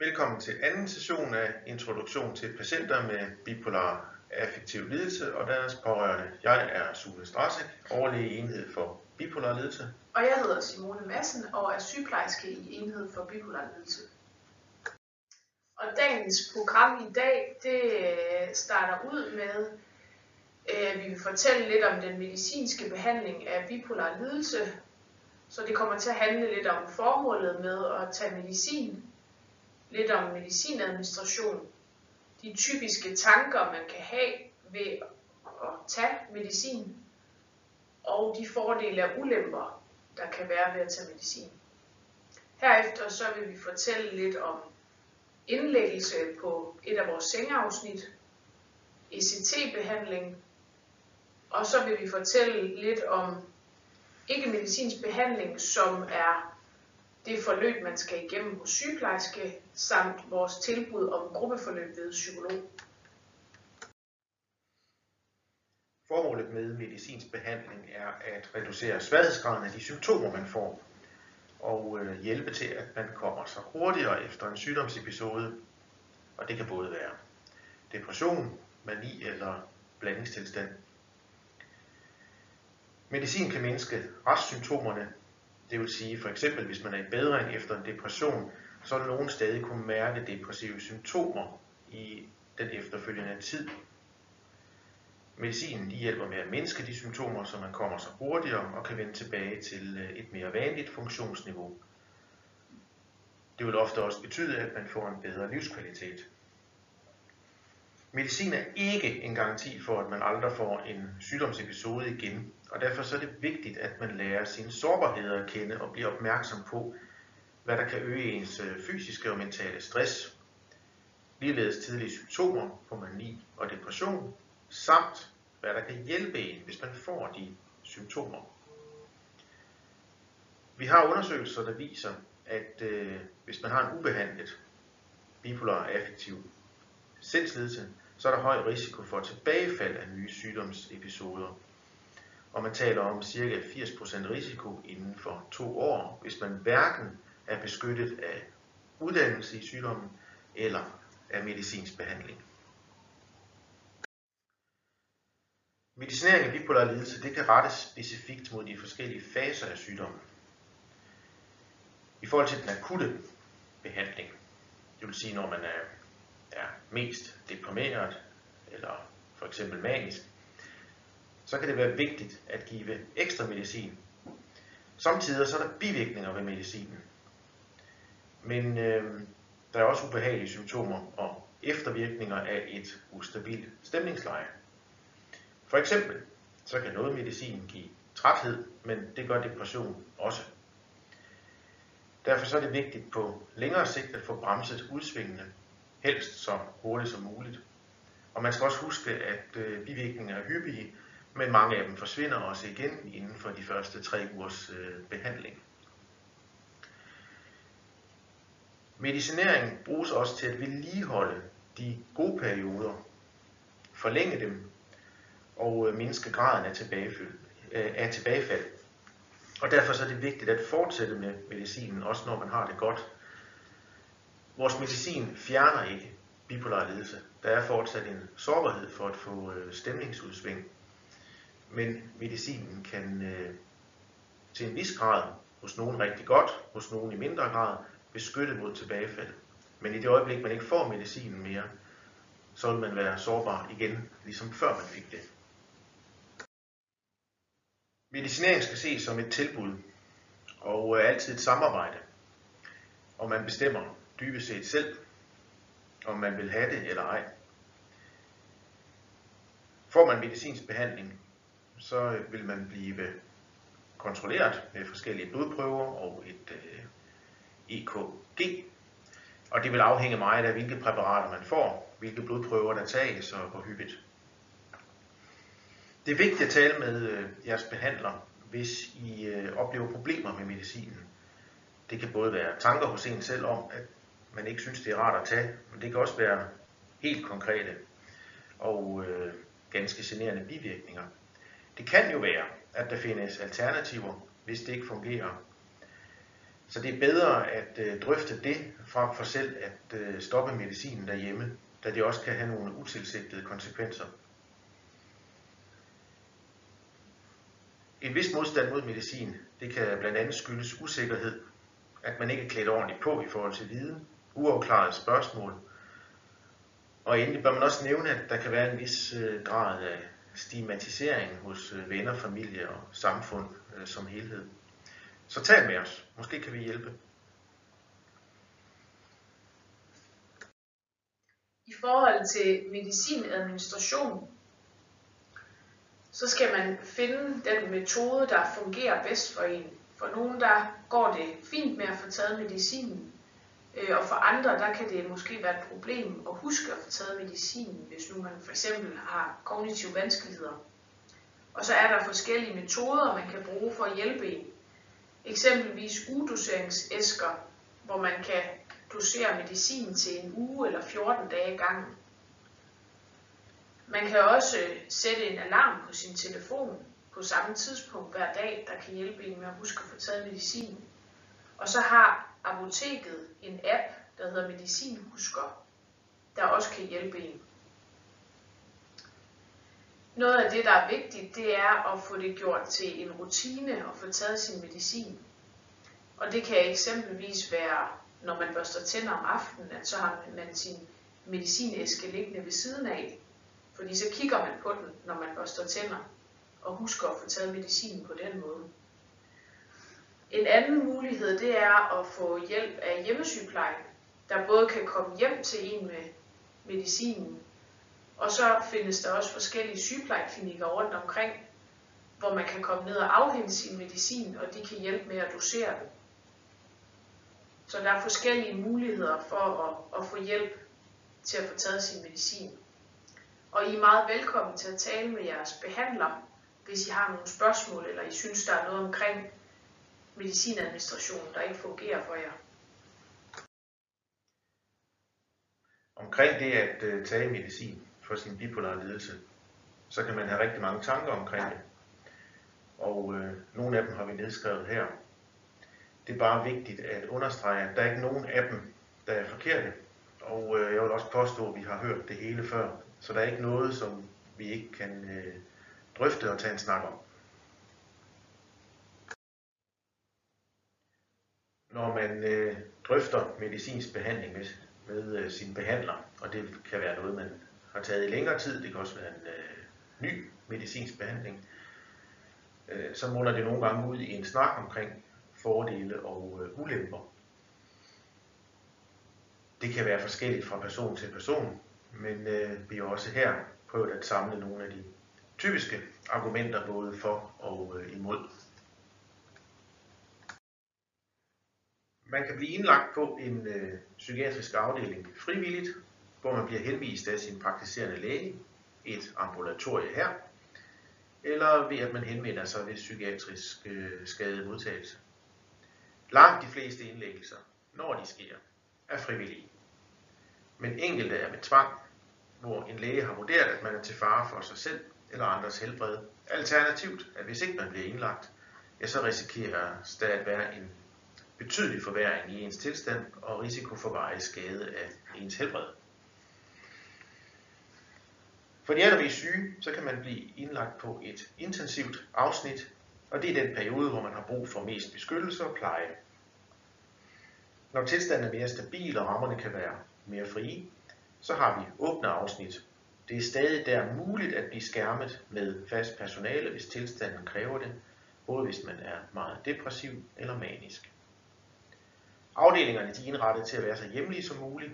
Velkommen til anden session af Introduktion til patienter med bipolar affektiv lidelse og deres pårørende. Jeg er Sune Strasse, overlæge i enhed for bipolar lidelse. Og jeg hedder Simone Madsen og er sygeplejerske i enhed for bipolar lidelse. Og dagens program i dag, det øh, starter ud med, at vi vil fortælle lidt om den medicinske behandling af bipolar lidelse. Så det kommer til at handle lidt om formålet med at tage medicin, lidt om medicinadministration, de typiske tanker, man kan have ved at tage medicin, og de fordele og ulemper, der kan være ved at tage medicin. Herefter så vil vi fortælle lidt om indlæggelse på et af vores sengeafsnit, ECT-behandling, og så vil vi fortælle lidt om ikke-medicinsk behandling, som er det forløb, man skal igennem hos sygeplejerske, samt vores tilbud om gruppeforløb ved psykolog. Formålet med medicinsk behandling er at reducere sværhedsgraden af de symptomer, man får, og øh, hjælpe til, at man kommer sig hurtigere efter en sygdomsepisode, og det kan både være depression, mani eller blandingstilstand. Medicin kan mindske restsymptomerne det vil sige for eksempel, hvis man er i bedring efter en depression, så vil nogen stadig kunne mærke depressive symptomer i den efterfølgende tid. Medicinen de hjælper med at mindske de symptomer, så man kommer sig hurtigere og kan vende tilbage til øh, et mere vanligt funktionsniveau. Det vil ofte også betyde, at man får en bedre livskvalitet. Medicin er ikke en garanti for, at man aldrig får en sygdomsepisode igen, og derfor så er det vigtigt, at man lærer sine sårbarheder at kende og bliver opmærksom på, hvad der kan øge ens øh, fysiske og mentale stress, ligeledes tidlige symptomer på mani og depression, samt hvad der kan hjælpe en, hvis man får de symptomer. Vi har undersøgelser, der viser, at øh, hvis man har en ubehandlet bipolar affektiv sindslidelse, så er der høj risiko for tilbagefald af nye sygdomsepisoder. Og man taler om ca. 80% risiko inden for to år, hvis man hverken er beskyttet af uddannelse i sygdommen eller af medicinsk behandling. Medicinering af bipolar lidelse det kan rettes specifikt mod de forskellige faser af sygdommen. I forhold til den akutte behandling, det vil sige når man er er mest deprimeret eller for eksempel manisk, så kan det være vigtigt at give ekstra medicin. Samtidig så er der bivirkninger ved medicinen. Men øh, der er også ubehagelige symptomer og eftervirkninger af et ustabilt stemningsleje. For eksempel så kan noget medicin give træthed, men det gør depression også. Derfor så er det vigtigt på længere sigt at få bremset udsvingene helst så hurtigt som muligt. Og man skal også huske, at øh, bivirkninger er hyppige, men mange af dem forsvinder også igen inden for de første tre ugers øh, behandling. Medicinering bruges også til at vedligeholde de gode perioder, forlænge dem og øh, mindske graden af, tilbagefald, øh, af tilbagefald. Og derfor så er det vigtigt at fortsætte med medicinen, også når man har det godt, Vores medicin fjerner ikke bipolar lidelse. Der er fortsat en sårbarhed for at få øh, stemningsudsving. Men medicinen kan øh, til en vis grad, hos nogen rigtig godt, hos nogen i mindre grad, beskytte mod tilbagefald. Men i det øjeblik, man ikke får medicinen mere, så vil man være sårbar igen, ligesom før man fik det. Medicinering skal ses som et tilbud, og øh, altid et samarbejde. Og man bestemmer, dybest set selv, om man vil have det eller ej. Får man medicinsk behandling, så vil man blive kontrolleret med forskellige blodprøver og et øh, EKG. Og det vil afhænge meget af, hvilke præparater man får, hvilke blodprøver der tages og hvor hyppigt. Det er vigtigt at tale med øh, jeres behandler, hvis I øh, oplever problemer med medicinen. Det kan både være tanker hos en selv om, at man ikke synes, det er rart at tage. Men det kan også være helt konkrete og øh, ganske generende bivirkninger. Det kan jo være, at der findes alternativer, hvis det ikke fungerer. Så det er bedre at øh, drøfte det frem for selv at øh, stoppe medicinen derhjemme, da det også kan have nogle utilsigtede konsekvenser. En vis modstand mod medicin, det kan blandt andet skyldes usikkerhed, at man ikke er klædt ordentligt på i forhold til viden, uafklarede spørgsmål, og endelig bør man også nævne, at der kan være en vis øh, grad af stigmatisering hos øh, venner, familie og samfund øh, som helhed. Så tal med os. Måske kan vi hjælpe. I forhold til medicinadministration, så skal man finde den metode, der fungerer bedst for en. For nogen, der går det fint med at få taget medicinen, Øh, og for andre, der kan det måske være et problem at huske at få taget medicinen, hvis nu man for eksempel har kognitive vanskeligheder. Og så er der forskellige metoder, man kan bruge for at hjælpe en. Eksempelvis udoseringsæsker, hvor man kan dosere medicin til en uge eller 14 dage i gangen. Man kan også øh, sætte en alarm på sin telefon på samme tidspunkt hver dag, der kan hjælpe en med at huske at få taget medicin. Og så har apoteket en app, der hedder Medicinhusker, der også kan hjælpe en. Noget af det, der er vigtigt, det er at få det gjort til en rutine og få taget sin medicin. Og det kan eksempelvis være, når man børster tænder om aftenen, at så har man sin medicinæske liggende ved siden af. Fordi så kigger man på den, når man børster tænder, og husker at få taget medicinen på den måde. En anden mulighed, det er at få hjælp af hjemmesygeplejen, der både kan komme hjem til en med medicinen, og så findes der også forskellige sygeplejeklinikker rundt omkring, hvor man kan komme ned og afhente sin medicin, og de kan hjælpe med at dosere den. Så der er forskellige muligheder for at, at få hjælp til at få taget sin medicin. Og I er meget velkommen til at tale med jeres behandler, hvis I har nogle spørgsmål, eller I synes, der er noget omkring medicinadministration, der ikke fungerer for jer. Omkring det at uh, tage medicin for sin bipolare lidelse, så kan man have rigtig mange tanker omkring det. Og uh, nogle af dem har vi nedskrevet her. Det er bare vigtigt at understrege, at der er ikke nogen af dem, der er forkerte. Og uh, jeg vil også påstå, at vi har hørt det hele før. Så der er ikke noget, som vi ikke kan uh, drøfte og tage en snak om. Når man øh, drøfter medicinsk behandling med, med øh, sin behandler, og det kan være noget, man har taget i længere tid, det kan også være en øh, ny medicinsk behandling, øh, så munder det nogle gange ud i en snak omkring fordele og øh, ulemper. Det kan være forskelligt fra person til person, men øh, vi har også her prøvet at samle nogle af de typiske argumenter både for og øh, imod. Man kan blive indlagt på en øh, psykiatrisk afdeling frivilligt, hvor man bliver henvist af sin praktiserende læge, et ambulatorie her, eller ved at man henvender sig ved psykiatrisk øh, skademodtagelse. Langt de fleste indlæggelser, når de sker, er frivillige. Men enkelte er med tvang, hvor en læge har vurderet, at man er til fare for sig selv eller andres helbred. Alternativt, at hvis ikke man bliver indlagt, ja, så risikerer der at være en betydelig forværing i ens tilstand og risiko for varig skade af ens helbred. For de allermest syge, så kan man blive indlagt på et intensivt afsnit, og det er den periode, hvor man har brug for mest beskyttelse og pleje. Når tilstanden er mere stabil og rammerne kan være mere frie, så har vi åbne afsnit. Det er stadig der muligt at blive skærmet med fast personale, hvis tilstanden kræver det, både hvis man er meget depressiv eller manisk. Afdelingerne de er indrettet til at være så hjemlige som muligt.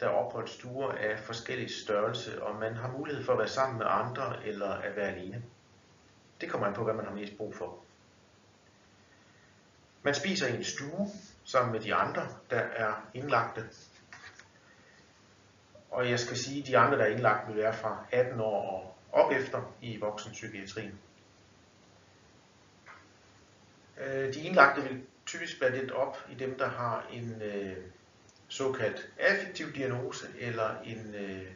Der er opholdsstuer af forskellig størrelse, og man har mulighed for at være sammen med andre eller at være alene. Det kommer an på, hvad man har mest brug for. Man spiser i en stue sammen med de andre, der er indlagte. Og jeg skal sige, at de andre, der er indlagt, vil være fra 18 år og op efter i voksenpsykiatrien. Øh, de indlagte vil typisk være lidt op i dem, der har en øh, såkaldt affektiv diagnose eller en øh,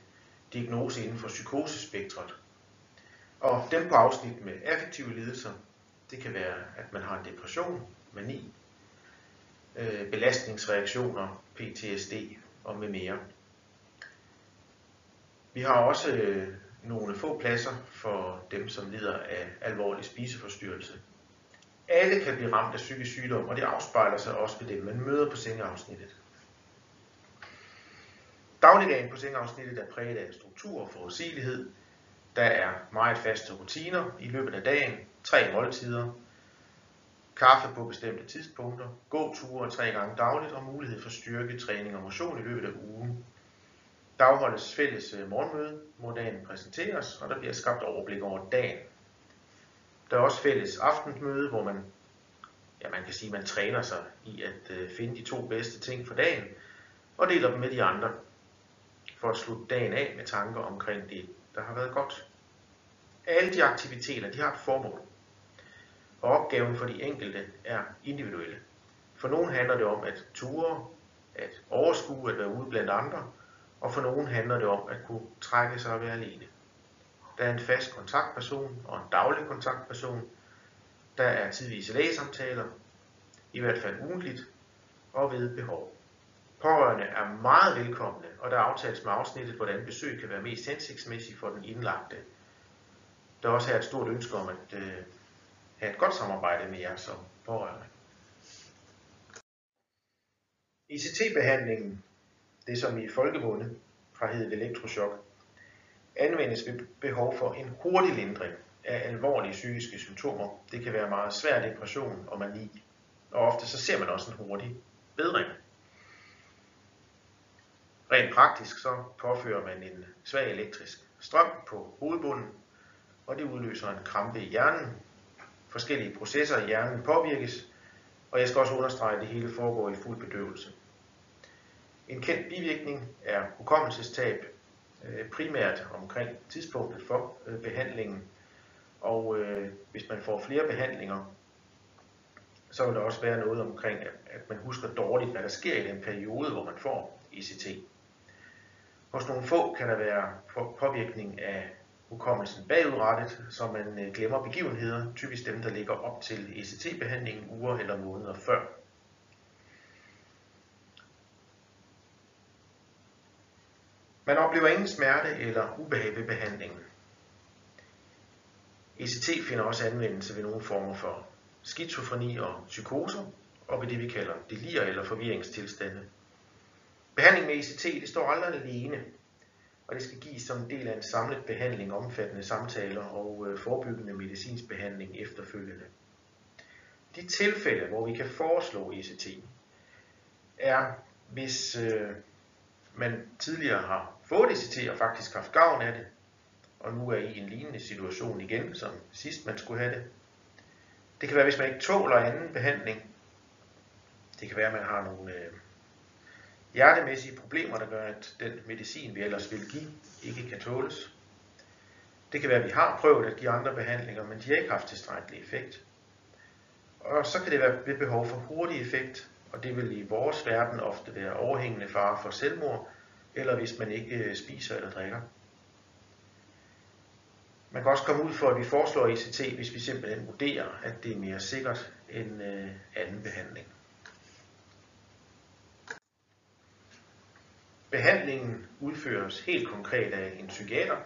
diagnose inden for psykosespektret. Og dem på afsnit med affektive lidelser, det kan være, at man har en depression, mani, øh, belastningsreaktioner, PTSD og med mere. Vi har også øh, nogle få pladser for dem, som lider af alvorlig spiseforstyrrelse. Alle kan blive ramt af psykisk sygdom, og det afspejler sig også ved dem, man møder på sengeafsnittet. Dagligdagen på sengeafsnittet er præget af struktur og forudsigelighed. Der er meget faste rutiner i løbet af dagen, tre måltider, kaffe på bestemte tidspunkter, gåture tre gange dagligt og mulighed for styrke, træning og motion i løbet af ugen. Der afholdes fælles morgenmøde, hvor dagen præsenteres, og der bliver skabt overblik over dagen. Der er også fælles aftensmøde, hvor man, ja, man kan sige, man træner sig i at øh, finde de to bedste ting for dagen, og deler dem med de andre, for at slutte dagen af med tanker omkring det, der har været godt. Alle de aktiviteter, de har et formål, og opgaven for de enkelte er individuelle. For nogen handler det om at ture, at overskue, at være ude blandt andre, og for nogen handler det om at kunne trække sig og være alene. Der er en fast kontaktperson og en daglig kontaktperson. Der er tidvise lægesamtaler, i hvert fald ugentligt, og ved behov. Pårørende er meget velkomne, og der aftales med afsnittet, hvordan besøg kan være mest hensigtsmæssigt for den indlagte. Der er også her et stort ønske om at øh, have et godt samarbejde med jer som pårørende. ICT-behandlingen, det som i folkemunde har heddet elektroshock, anvendes ved behov for en hurtig lindring af alvorlige psykiske symptomer. Det kan være meget svær depression og mani, og ofte så ser man også en hurtig bedring. Rent praktisk så påfører man en svag elektrisk strøm på hovedbunden, og det udløser en krampe i hjernen. Forskellige processer i hjernen påvirkes, og jeg skal også understrege, at det hele foregår i fuld bedøvelse. En kendt bivirkning er hukommelsestab, øh, primært omkring tidspunktet for øh, behandlingen. Og øh, hvis man får flere behandlinger, så vil der også være noget omkring, at man husker dårligt, hvad der sker i den periode, hvor man får ECT. Hos nogle få kan der være påvirkning af hukommelsen bagudrettet, så man øh, glemmer begivenheder, typisk dem, der ligger op til ECT-behandlingen uger eller måneder før. Man oplever ingen smerte eller ubehag ved behandlingen. ECT finder også anvendelse ved nogle former for skizofreni og psykoser, og ved det vi kalder delir eller forvirringstilstande. Behandling med ECT det står aldrig alene, og det skal gives som en del af en samlet behandling omfattende samtaler og øh, forebyggende medicinsk behandling efterfølgende. De tilfælde, hvor vi kan foreslå ECT, er, hvis øh, man tidligere har fået ECT og faktisk haft gavn af det, og nu er i en lignende situation igen, som sidst man skulle have det. Det kan være, hvis man ikke tåler anden behandling. Det kan være, at man har nogle øh, hjertemæssige problemer, der gør, at den medicin, vi ellers vil give, ikke kan tåles. Det kan være, at vi har prøvet at give andre behandlinger, men de har ikke haft tilstrækkelig effekt. Og så kan det være ved behov for hurtig effekt, og det vil i vores verden ofte være overhængende fare for selvmord, eller hvis man ikke øh, spiser eller drikker. Man kan også komme ud for, at vi foreslår ECT, hvis vi simpelthen vurderer, at det er mere sikkert end øh, anden behandling. Behandlingen udføres helt konkret af en psykiater,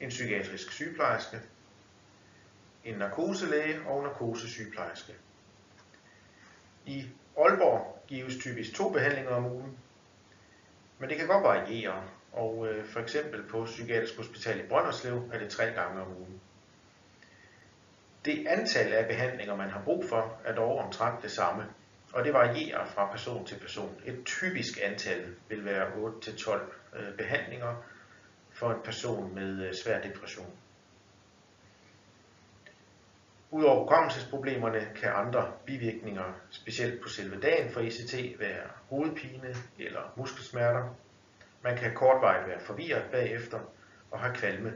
en psykiatrisk sygeplejerske, en narkoselæge og en narkosesygeplejerske. I Aalborg gives typisk to behandlinger om ugen, men det kan godt variere, og øh, for eksempel på Psykiatrisk Hospital i Brønderslev er det tre gange om ugen. Det antal af behandlinger, man har brug for, er dog omtrent det samme, og det varierer fra person til person. Et typisk antal vil være 8-12 øh, behandlinger for en person med øh, svær depression. Udover hukommelsesproblemerne kan andre bivirkninger, specielt på selve dagen for ECT, være hovedpine eller muskelsmerter. Man kan kortvarigt være forvirret bagefter og have kvalme.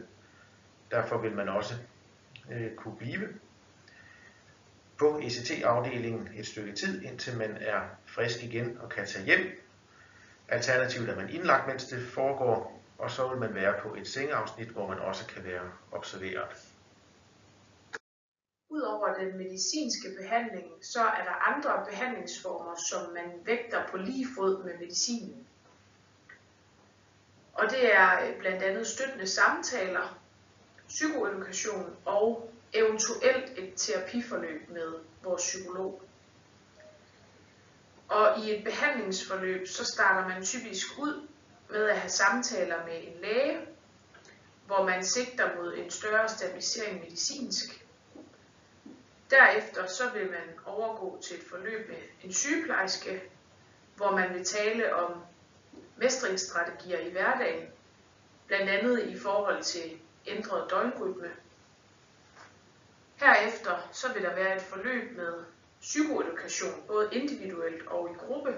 Derfor vil man også øh, kunne blive på ECT-afdelingen et stykke tid, indtil man er frisk igen og kan tage hjem. Alternativt er man indlagt, mens det foregår, og så vil man være på et sengeafsnit, hvor man også kan være observeret. Udover den medicinske behandling, så er der andre behandlingsformer, som man vægter på lige fod med medicinen. Og det er øh, blandt andet støttende samtaler, psykoedukation og eventuelt et terapiforløb med vores psykolog. Og i et behandlingsforløb, så starter man typisk ud med at have samtaler med en læge, hvor man sigter mod en større stabilisering medicinsk. Derefter så vil man overgå til et forløb med en sygeplejerske, hvor man vil tale om mestringsstrategier i hverdagen, blandt andet i forhold til ændret døgnrytme. Herefter så vil der være et forløb med psykoedukation, både individuelt og i gruppe.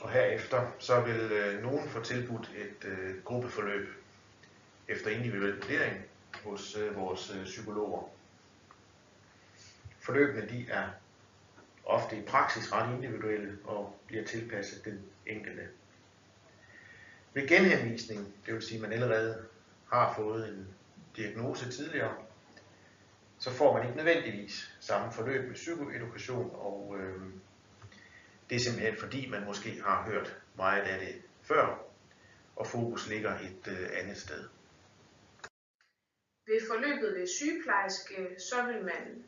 Og herefter så vil øh, nogen få tilbudt et øh, gruppeforløb efter individuel vurdering hos øh, vores øh, psykologer. Forløbene de er ofte i praksis ret individuelle og bliver tilpasset den enkelte. Ved genhenvisning, det vil sige at man allerede har fået en diagnose tidligere, så får man ikke nødvendigvis samme forløb med psykoedukation, og øh, det er simpelthen fordi, man måske har hørt meget af det før, og fokus ligger et øh, andet sted. Ved forløbet ved sygeplejerske, så vil man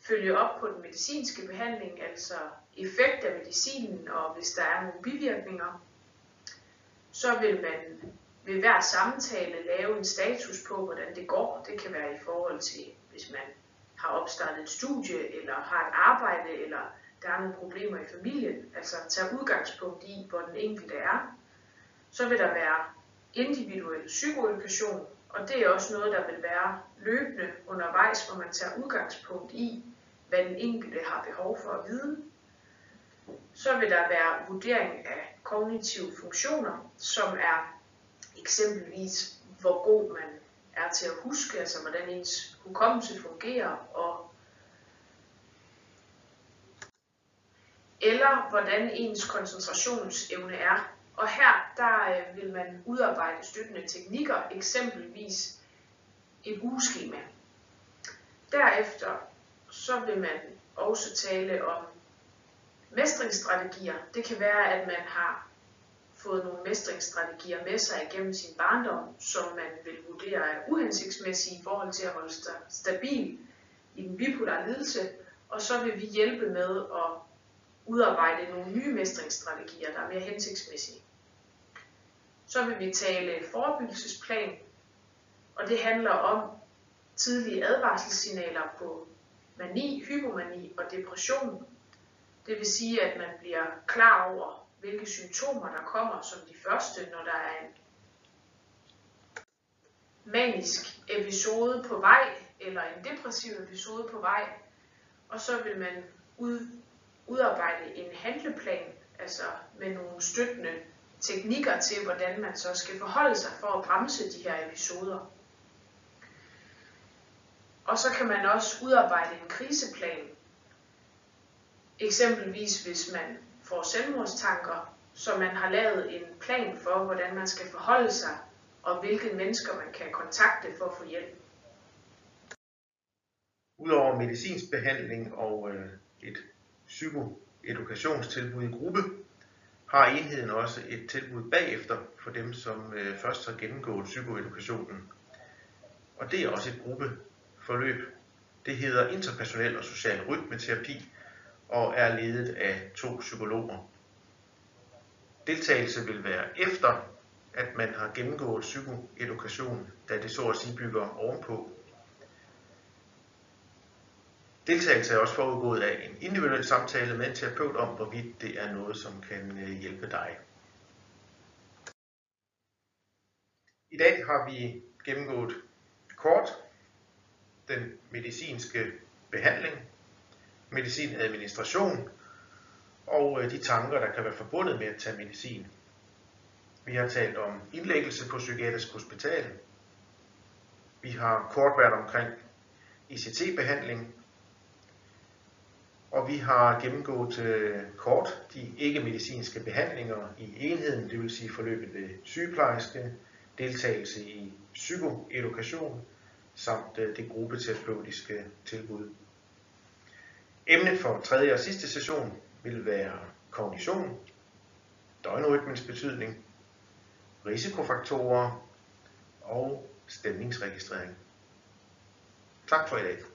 følge op på den medicinske behandling, altså effekt af medicinen, og hvis der er nogle bivirkninger, så vil man ved hver samtale lave en status på, hvordan det går. Det kan være i forhold til, hvis man har opstartet et studie, eller har et arbejde, eller der er nogle problemer i familien. Altså tage udgangspunkt i, hvor den enkelte er. Så vil der være individuel psykoedukation, og det er også noget, der vil være løbende undervejs, hvor man tager udgangspunkt i, hvad den enkelte har behov for at vide. Så vil der være vurdering af kognitive funktioner, som er eksempelvis, hvor god man er til at huske, altså hvordan ens hukommelse fungerer, og eller hvordan ens koncentrationsevne er. Og her der øh, vil man udarbejde støttende teknikker, eksempelvis et ugeskema. Derefter så vil man også tale om mestringsstrategier. Det kan være, at man har fået nogle mestringsstrategier med sig igennem sin barndom, som man vil vurdere er uhensigtsmæssige i forhold til at holde sig stabil i den bipolare lidelse, og så vil vi hjælpe med at udarbejde nogle nye mestringsstrategier, der er mere hensigtsmæssige. Så vil vi tale forebyggelsesplan, og det handler om tidlige advarselssignaler på mani, hypomani og depression. Det vil sige, at man bliver klar over, hvilke symptomer der kommer som de første, når der er en manisk episode på vej, eller en depressiv episode på vej, og så vil man ud, udarbejde en handleplan, altså med nogle støttende teknikker til, hvordan man så skal forholde sig for at bremse de her episoder. Og så kan man også udarbejde en kriseplan. Eksempelvis hvis man får selvmordstanker, så man har lavet en plan for, hvordan man skal forholde sig, og hvilke mennesker man kan kontakte for at få hjælp. Udover medicinsk behandling og øh, et psykoedukationstilbud i gruppe, har enheden også et tilbud bagefter for dem, som øh, først har gennemgået psykoedukationen. Og det er også et gruppeforløb. Det hedder interpersonel og social rytmeterapi og er ledet af to psykologer. Deltagelse vil være efter, at man har gennemgået psykoedukation, da det så at sige bygger ovenpå Deltagelse er også forudgået af en individuel samtale med en terapeut om, hvorvidt det er noget, som kan øh, hjælpe dig. I dag har vi gennemgået kort den medicinske behandling, medicinadministration og øh, de tanker, der kan være forbundet med at tage medicin. Vi har talt om indlæggelse på psykiatrisk hospital. Vi har kort været omkring ICT-behandling og vi har gennemgået øh, kort de ikke-medicinske behandlinger i enheden, det vil sige forløbet ved sygeplejerske, deltagelse i psykoedukation, samt øh, det gruppeterapeutiske tilbud. Emnet for tredje og sidste session vil være kognition, døgnrytmens betydning, risikofaktorer og stemningsregistrering. Tak for i dag.